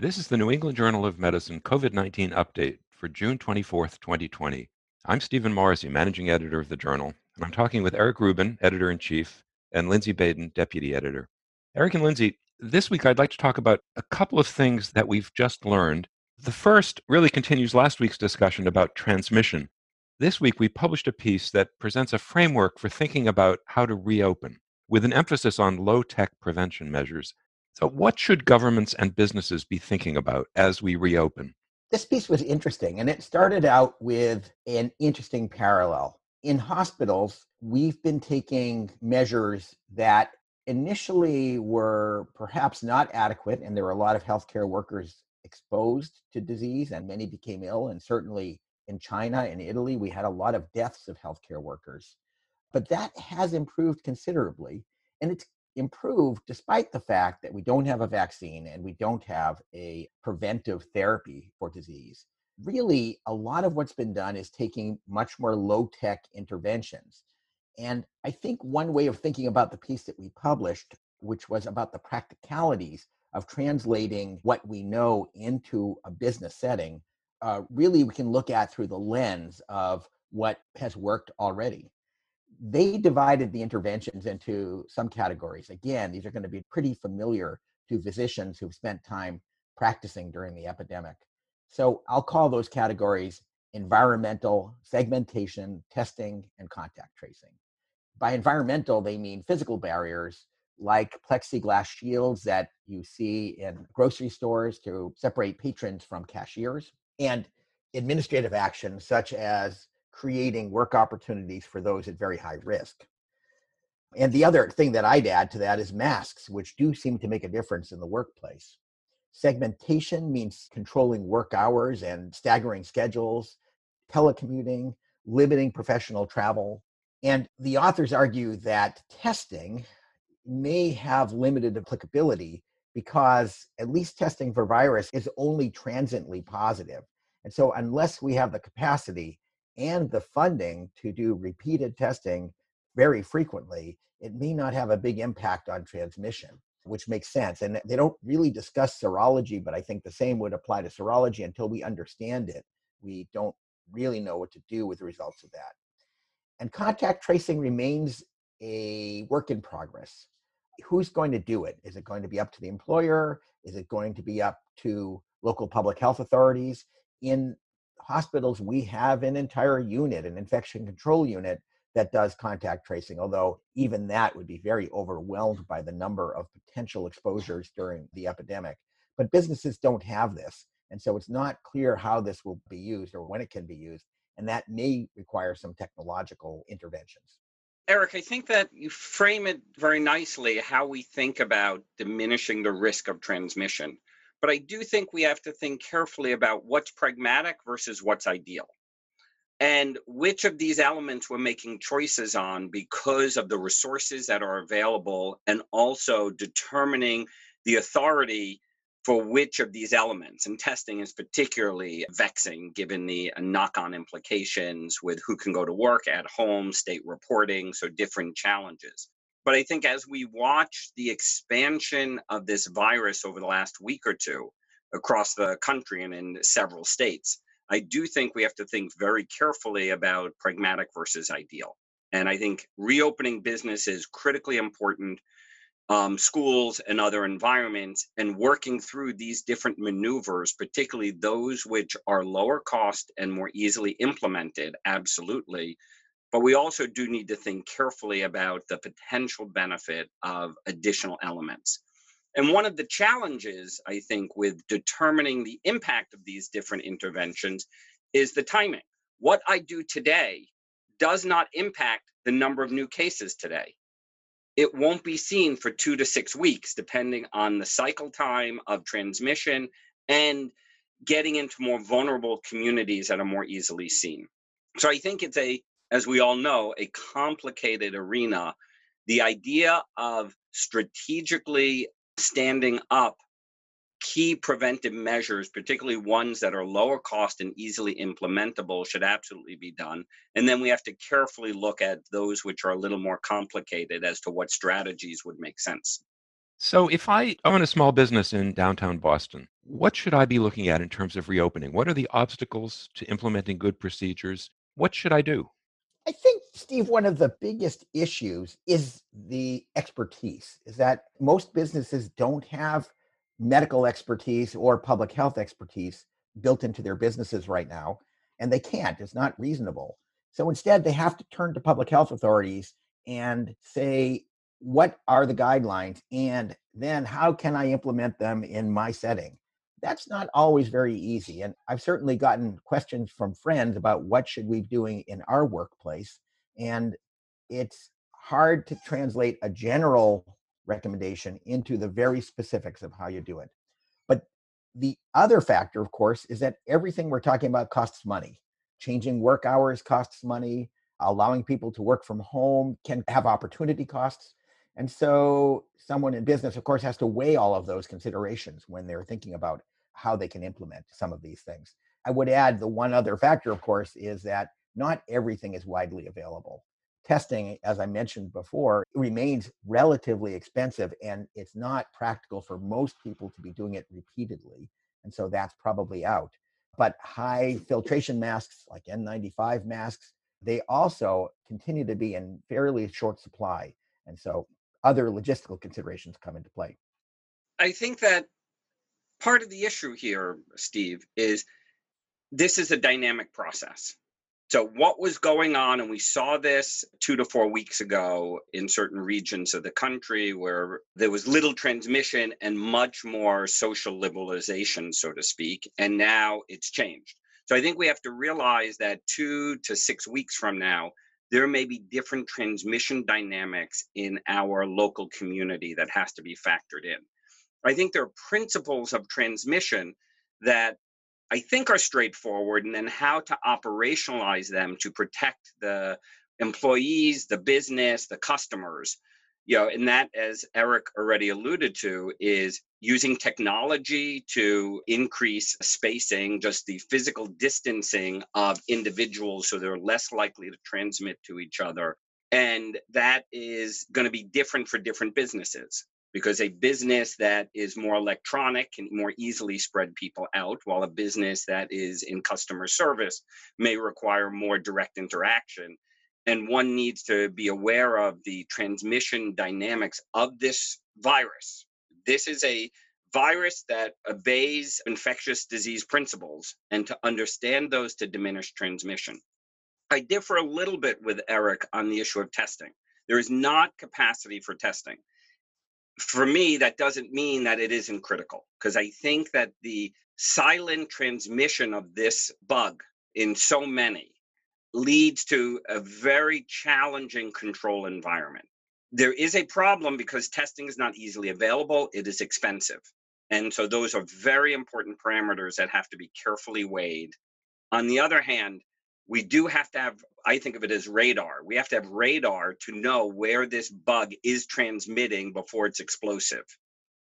This is the New England Journal of Medicine COVID 19 update for June 24th, 2020. I'm Stephen Morrissey, managing editor of the journal, and I'm talking with Eric Rubin, editor in chief, and Lindsey Baden, deputy editor. Eric and Lindsey, this week I'd like to talk about a couple of things that we've just learned. The first really continues last week's discussion about transmission. This week we published a piece that presents a framework for thinking about how to reopen, with an emphasis on low tech prevention measures so, what should governments and businesses be thinking about as we reopen? This piece was interesting, and it started out with an interesting parallel. In hospitals, we've been taking measures that initially were perhaps not adequate, and there were a lot of healthcare workers exposed to disease, and many became ill. And certainly in China and Italy, we had a lot of deaths of healthcare workers. But that has improved considerably, and it's improve despite the fact that we don't have a vaccine and we don't have a preventive therapy for disease. Really, a lot of what's been done is taking much more low tech interventions. And I think one way of thinking about the piece that we published, which was about the practicalities of translating what we know into a business setting, uh, really we can look at through the lens of what has worked already they divided the interventions into some categories. Again, these are going to be pretty familiar to physicians who've spent time practicing during the epidemic. So I'll call those categories environmental, segmentation, testing, and contact tracing. By environmental, they mean physical barriers like plexiglass shields that you see in grocery stores to separate patrons from cashiers, and administrative actions such as creating work opportunities for those at very high risk. And the other thing that I'd add to that is masks, which do seem to make a difference in the workplace. Segmentation means controlling work hours and staggering schedules, telecommuting, limiting professional travel. And the authors argue that testing may have limited applicability because at least testing for virus is only transiently positive. And so, unless we have the capacity and the funding to do repeated testing very frequently, it may not have a big impact on transmission, which makes sense. And they don't really discuss serology, but I think the same would apply to serology until we understand it. We don't really know what to do with the results of that. And contact tracing remains a work in progress. Who's going to do it? Is it going to be up to the employer? Is it going to be up to local public health authorities? In hospitals, we have an entire unit, an infection control unit that does contact tracing, although even that would be very overwhelmed by the number of potential exposures during the epidemic. But businesses don't have this. And so it's not clear how this will be used or when it can be used. And that may require some technological interventions. Eric, I think that you frame it very nicely how we think about diminishing the risk of transmission. But I do think we have to think carefully about what's pragmatic versus what's ideal. And which of these elements we're making choices on because of the resources that are available, and also determining the authority for which of these elements. And testing is particularly vexing given the uh, knock on implications with who can go to work at home, state reporting, so different challenges. But I think as we watch the expansion of this virus over the last week or two across the country and in several states, I do think we have to think very carefully about pragmatic versus ideal. And I think reopening business is critically important, um, schools and other environments, and working through these different maneuvers, particularly those which are lower cost and more easily implemented, absolutely, but we also do need to think carefully about the potential benefit of additional elements. And one of the challenges, I think, with determining the impact of these different interventions is the timing. What I do today does not impact the number of new cases today. It won't be seen for two to six weeks, depending on the cycle time of transmission and getting into more vulnerable communities that are more easily seen. So I think it's a as we all know, a complicated arena. The idea of strategically standing up key preventive measures, particularly ones that are lower cost and easily implementable, should absolutely be done. And then we have to carefully look at those which are a little more complicated as to what strategies would make sense. So, if I own a small business in downtown Boston, What should I be looking at in terms of reopening? What are the obstacles to implementing good procedures? What should I do? I think, Steve, one of the biggest issues is the expertise, is that most businesses don't have medical expertise or public health expertise built into their businesses right now, and they can't. It's not reasonable. So instead, they have to turn to public health authorities and say, what are the guidelines? And then how can I implement them in my setting? That's not always very easy. And I've certainly gotten questions from friends about what should we be doing in our workplace. And it's hard to translate a general recommendation into the very specifics of how you do it. But the other factor, of course, is that everything we're talking about costs money. Changing work hours costs money. Allowing people to work from home can have opportunity costs. And so, someone in business, of course, has to weigh all of those considerations when they're thinking about how they can implement some of these things. I would add the one other factor, of course, is that not everything is widely available. Testing, as I mentioned before, remains relatively expensive and it's not practical for most people to be doing it repeatedly. And so that's probably out. But high filtration masks like N95 masks, they also continue to be in fairly short supply. And so other logistical considerations come into play. I think that part of the issue here, Steve, is this is a dynamic process. So, what was going on, and we saw this two to four weeks ago in certain regions of the country where there was little transmission and much more social liberalization, so to speak, and now it's changed. So, I think we have to realize that two to six weeks from now, there may be different transmission dynamics in our local community that has to be factored in. I think there are principles of transmission that I think are straightforward, and then how to operationalize them to protect the employees, the business, the customers. You know, and that, as Eric already alluded to, is using technology to increase spacing, just the physical distancing of individuals so they're less likely to transmit to each other. And that is going to be different for different businesses because a business that is more electronic can more easily spread people out, while a business that is in customer service may require more direct interaction. And one needs to be aware of the transmission dynamics of this virus. This is a virus that obeys infectious disease principles, and to understand those to diminish transmission. I differ a little bit with Eric on the issue of testing. There is not capacity for testing for me, that doesn't mean that it isn't critical because I think that the silent transmission of this bug in so many leads to a very challenging control environment. There is a problem because testing is not easily available, it is expensive. And so those are very important parameters that have to be carefully weighed. On the other hand, we do have to have i think of it as radar. We have to have radar to know where this bug is transmitting before it's explosive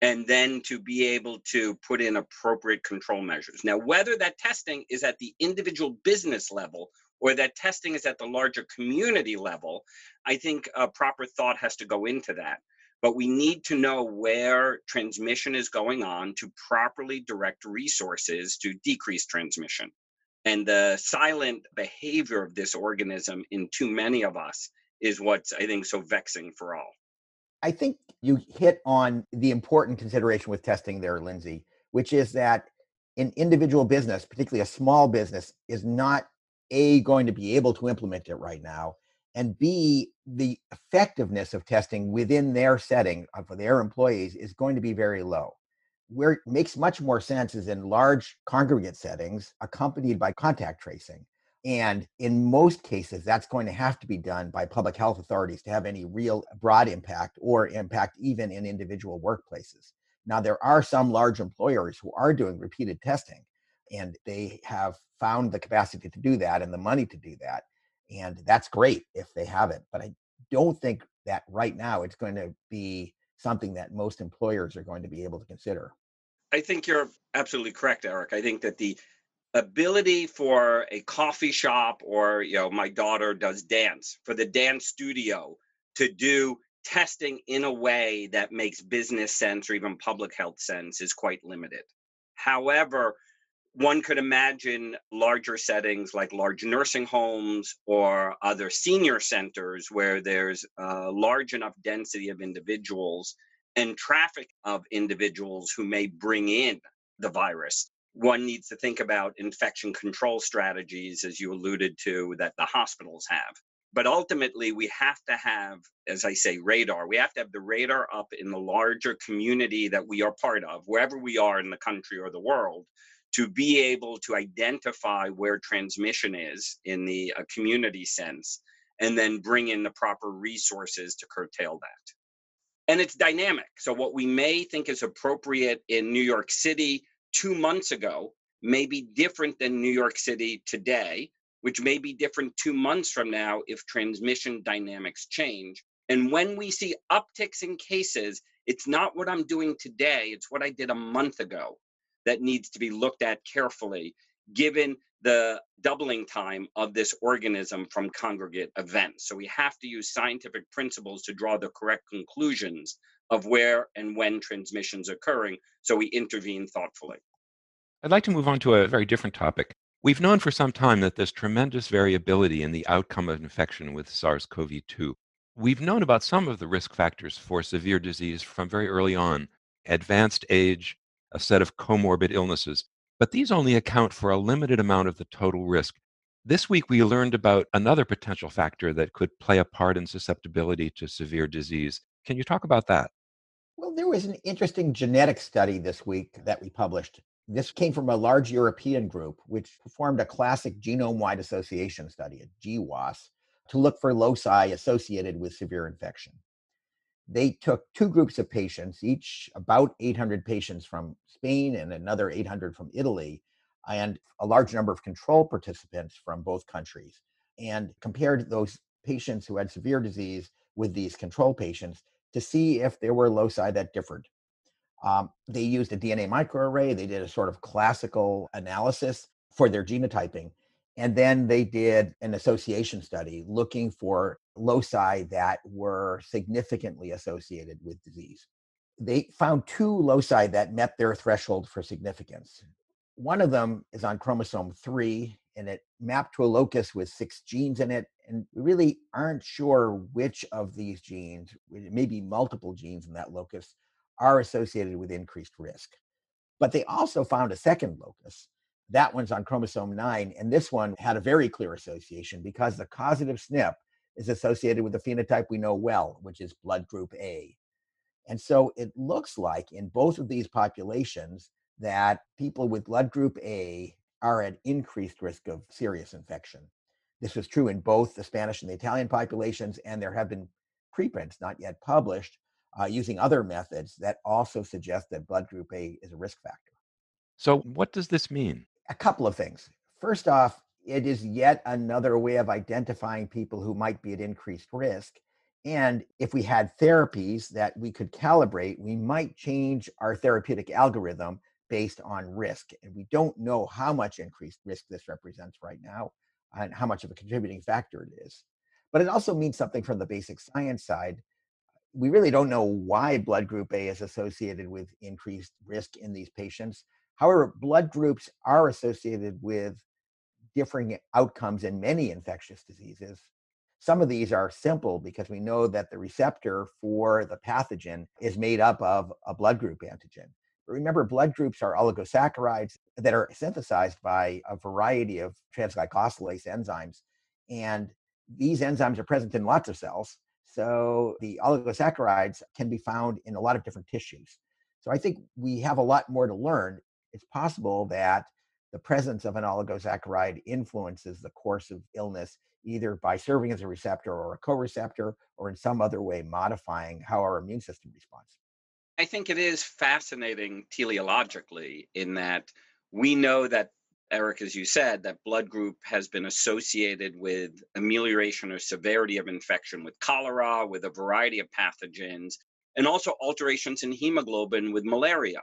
and then to be able to put in appropriate control measures. Now whether that testing is at the individual business level or that testing is at the larger community level i think a proper thought has to go into that. But we need to know where transmission is going on to properly direct resources to decrease transmission and the silent behavior of this organism in too many of us is what's, I think, so vexing for all. I think you hit on the important consideration with testing there, Lindsey, which is that an individual business, particularly a small business, is not A, going to be able to implement it right now, and B, the effectiveness of testing within their setting for their employees is going to be very low where it makes much more sense is in large congregate settings accompanied by contact tracing. And in most cases, that's going to have to be done by public health authorities to have any real broad impact or impact even in individual workplaces. Now, there are some large employers who are doing repeated testing, and they have found the capacity to do that and the money to do that. And that's great if they have it. But I don't think that right now it's going to be something that most employers are going to be able to consider. I think you're absolutely correct, Eric. I think that the ability for a coffee shop or you know my daughter does dance for the dance studio to do testing in a way that makes business sense or even public health sense is quite limited However, one could imagine larger settings like large nursing homes or other senior centers where there's a large enough density of individuals and traffic of individuals who may bring in the virus. One needs to think about infection control strategies, as you alluded to, that the hospitals have. But ultimately, we have to have, as I say, radar. We have to have the radar up in the larger community that we are part of, wherever we are in the country or the world, to be able to identify where transmission is in the uh, community sense and then bring in the proper resources to curtail that. And it's dynamic. So, what we may think is appropriate in New York City two months ago may be different than New York City today, which may be different two months from now if transmission dynamics change. And when we see upticks in cases, it's not what I'm doing today, it's what I did a month ago that needs to be looked at carefully, given the doubling time of this organism from congregate events. So we have to use scientific principles to draw the correct conclusions of where and when transmissions occurring so we intervene thoughtfully. I'd like to move on to a very different topic. We've known for some time that there's tremendous variability in the outcome of infection with SARS CoV 2. We've known about some of the risk factors for severe disease from very early on advanced age, a set of comorbid illnesses, but these only account for a limited amount of the total risk. This week, we learned about another potential factor that could play a part in susceptibility to severe disease. Can you talk about that? Well, there was an interesting genetic study this week that we published. This came from a large European group which performed a classic genome wide association study, a GWAS, to look for loci associated with severe infection they took two groups of patients, each about 800 patients from Spain and another 800 from Italy, and a large number of control participants from both countries, and compared those patients who had severe disease with these control patients to see if there were loci that differed. Um, they used a DNA microarray. They did a sort of classical analysis for their genotyping. And then they did an association study looking for loci that were significantly associated with disease. They found two loci that met their threshold for significance. One of them is on chromosome 3, and it mapped to a locus with six genes in it. And we really aren't sure which of these genes, maybe multiple genes in that locus, are associated with increased risk. But they also found a second locus. That one's on chromosome 9, and this one had a very clear association because the causative SNP is associated with a phenotype we know well, which is blood group A. And so it looks like in both of these populations that people with blood group A are at increased risk of serious infection. This was true in both the Spanish and the Italian populations, and there have been preprints not yet published uh, using other methods that also suggest that blood group A is a risk factor. So, what does this mean? A couple of things. First off, it is yet another way of identifying people who might be at increased risk. And if we had therapies that we could calibrate, we might change our therapeutic algorithm based on risk. And we don't know how much increased risk this represents right now and how much of a contributing factor it is. But it also means something from the basic science side. We really don't know why blood group A is associated with increased risk in these patients. However, blood groups are associated with differing outcomes in many infectious diseases. Some of these are simple because we know that the receptor for the pathogen is made up of a blood group antigen. But remember, blood groups are oligosaccharides that are synthesized by a variety of transglycosylase enzymes. And these enzymes are present in lots of cells. So the oligosaccharides can be found in a lot of different tissues. So I think we have a lot more to learn. It's possible that the presence of an oligosaccharide influences the course of illness either by serving as a receptor or a co-receptor or in some other way modifying how our immune system responds. I think it is fascinating teleologically in that we know that Eric, as you said, that blood group has been associated with amelioration or severity of infection with cholera, with a variety of pathogens, and also alterations in hemoglobin with malaria.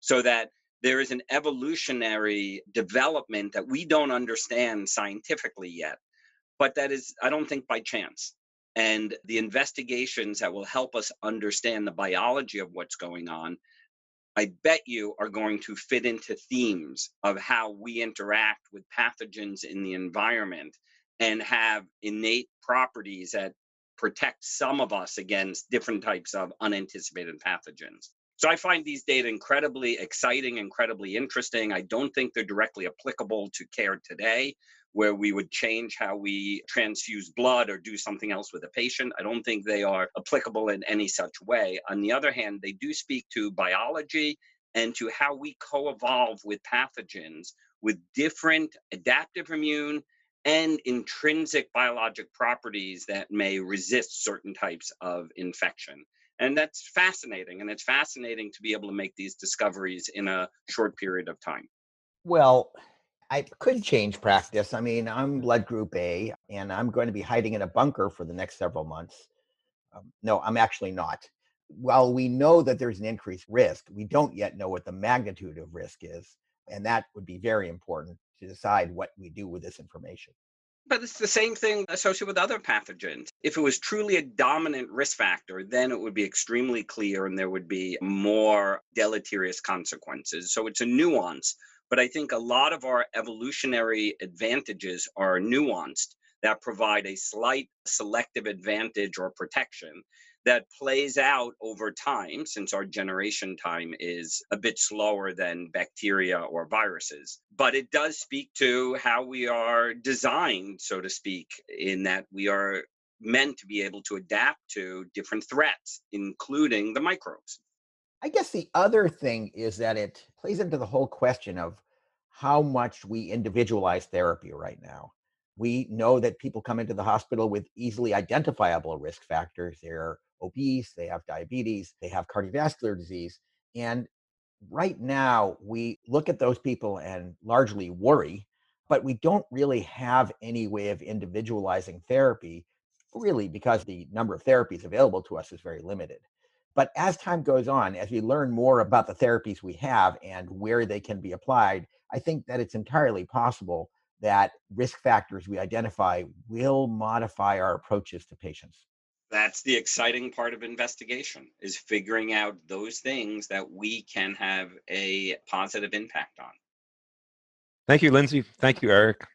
So that there is an evolutionary development that we don't understand scientifically yet, but that is, I don't think, by chance. And the investigations that will help us understand the biology of what's going on, I bet you are going to fit into themes of how we interact with pathogens in the environment and have innate properties that protect some of us against different types of unanticipated pathogens. So I find these data incredibly exciting, incredibly interesting. I don't think they're directly applicable to care today, where we would change how we transfuse blood or do something else with a patient. I don't think they are applicable in any such way. On the other hand, they do speak to biology and to how we co evolve with pathogens with different adaptive immune and intrinsic biologic properties that may resist certain types of infection. And that's fascinating. And it's fascinating to be able to make these discoveries in a short period of time. Well, I could change practice. I mean, I'm blood group A, and I'm going to be hiding in a bunker for the next several months. Um, no, I'm actually not. While we know that there's an increased risk, we don't yet know what the magnitude of risk is. And that would be very important to decide what we do with this information. But it's the same thing associated with other pathogens. If it was truly a dominant risk factor, then it would be extremely clear and there would be more deleterious consequences. So it's a nuance. But I think a lot of our evolutionary advantages are nuanced that provide a slight selective advantage or protection that plays out over time since our generation time is a bit slower than bacteria or viruses. But it does speak to how we are designed, so to speak, in that we are meant to be able to adapt to different threats, including the microbes. I guess the other thing is that it plays into the whole question of how much we individualize therapy right now. We know that people come into the hospital with easily identifiable risk factors. They're obese, they have diabetes, they have cardiovascular disease. And right now, we look at those people and largely worry, but we don't really have any way of individualizing therapy, really, because the number of therapies available to us is very limited. But as time goes on, as we learn more about the therapies we have and where they can be applied, I think that it's entirely possible that risk factors we identify will modify our approaches to patients that's the exciting part of investigation is figuring out those things that we can have a positive impact on. Thank you lindsey. Thank you eric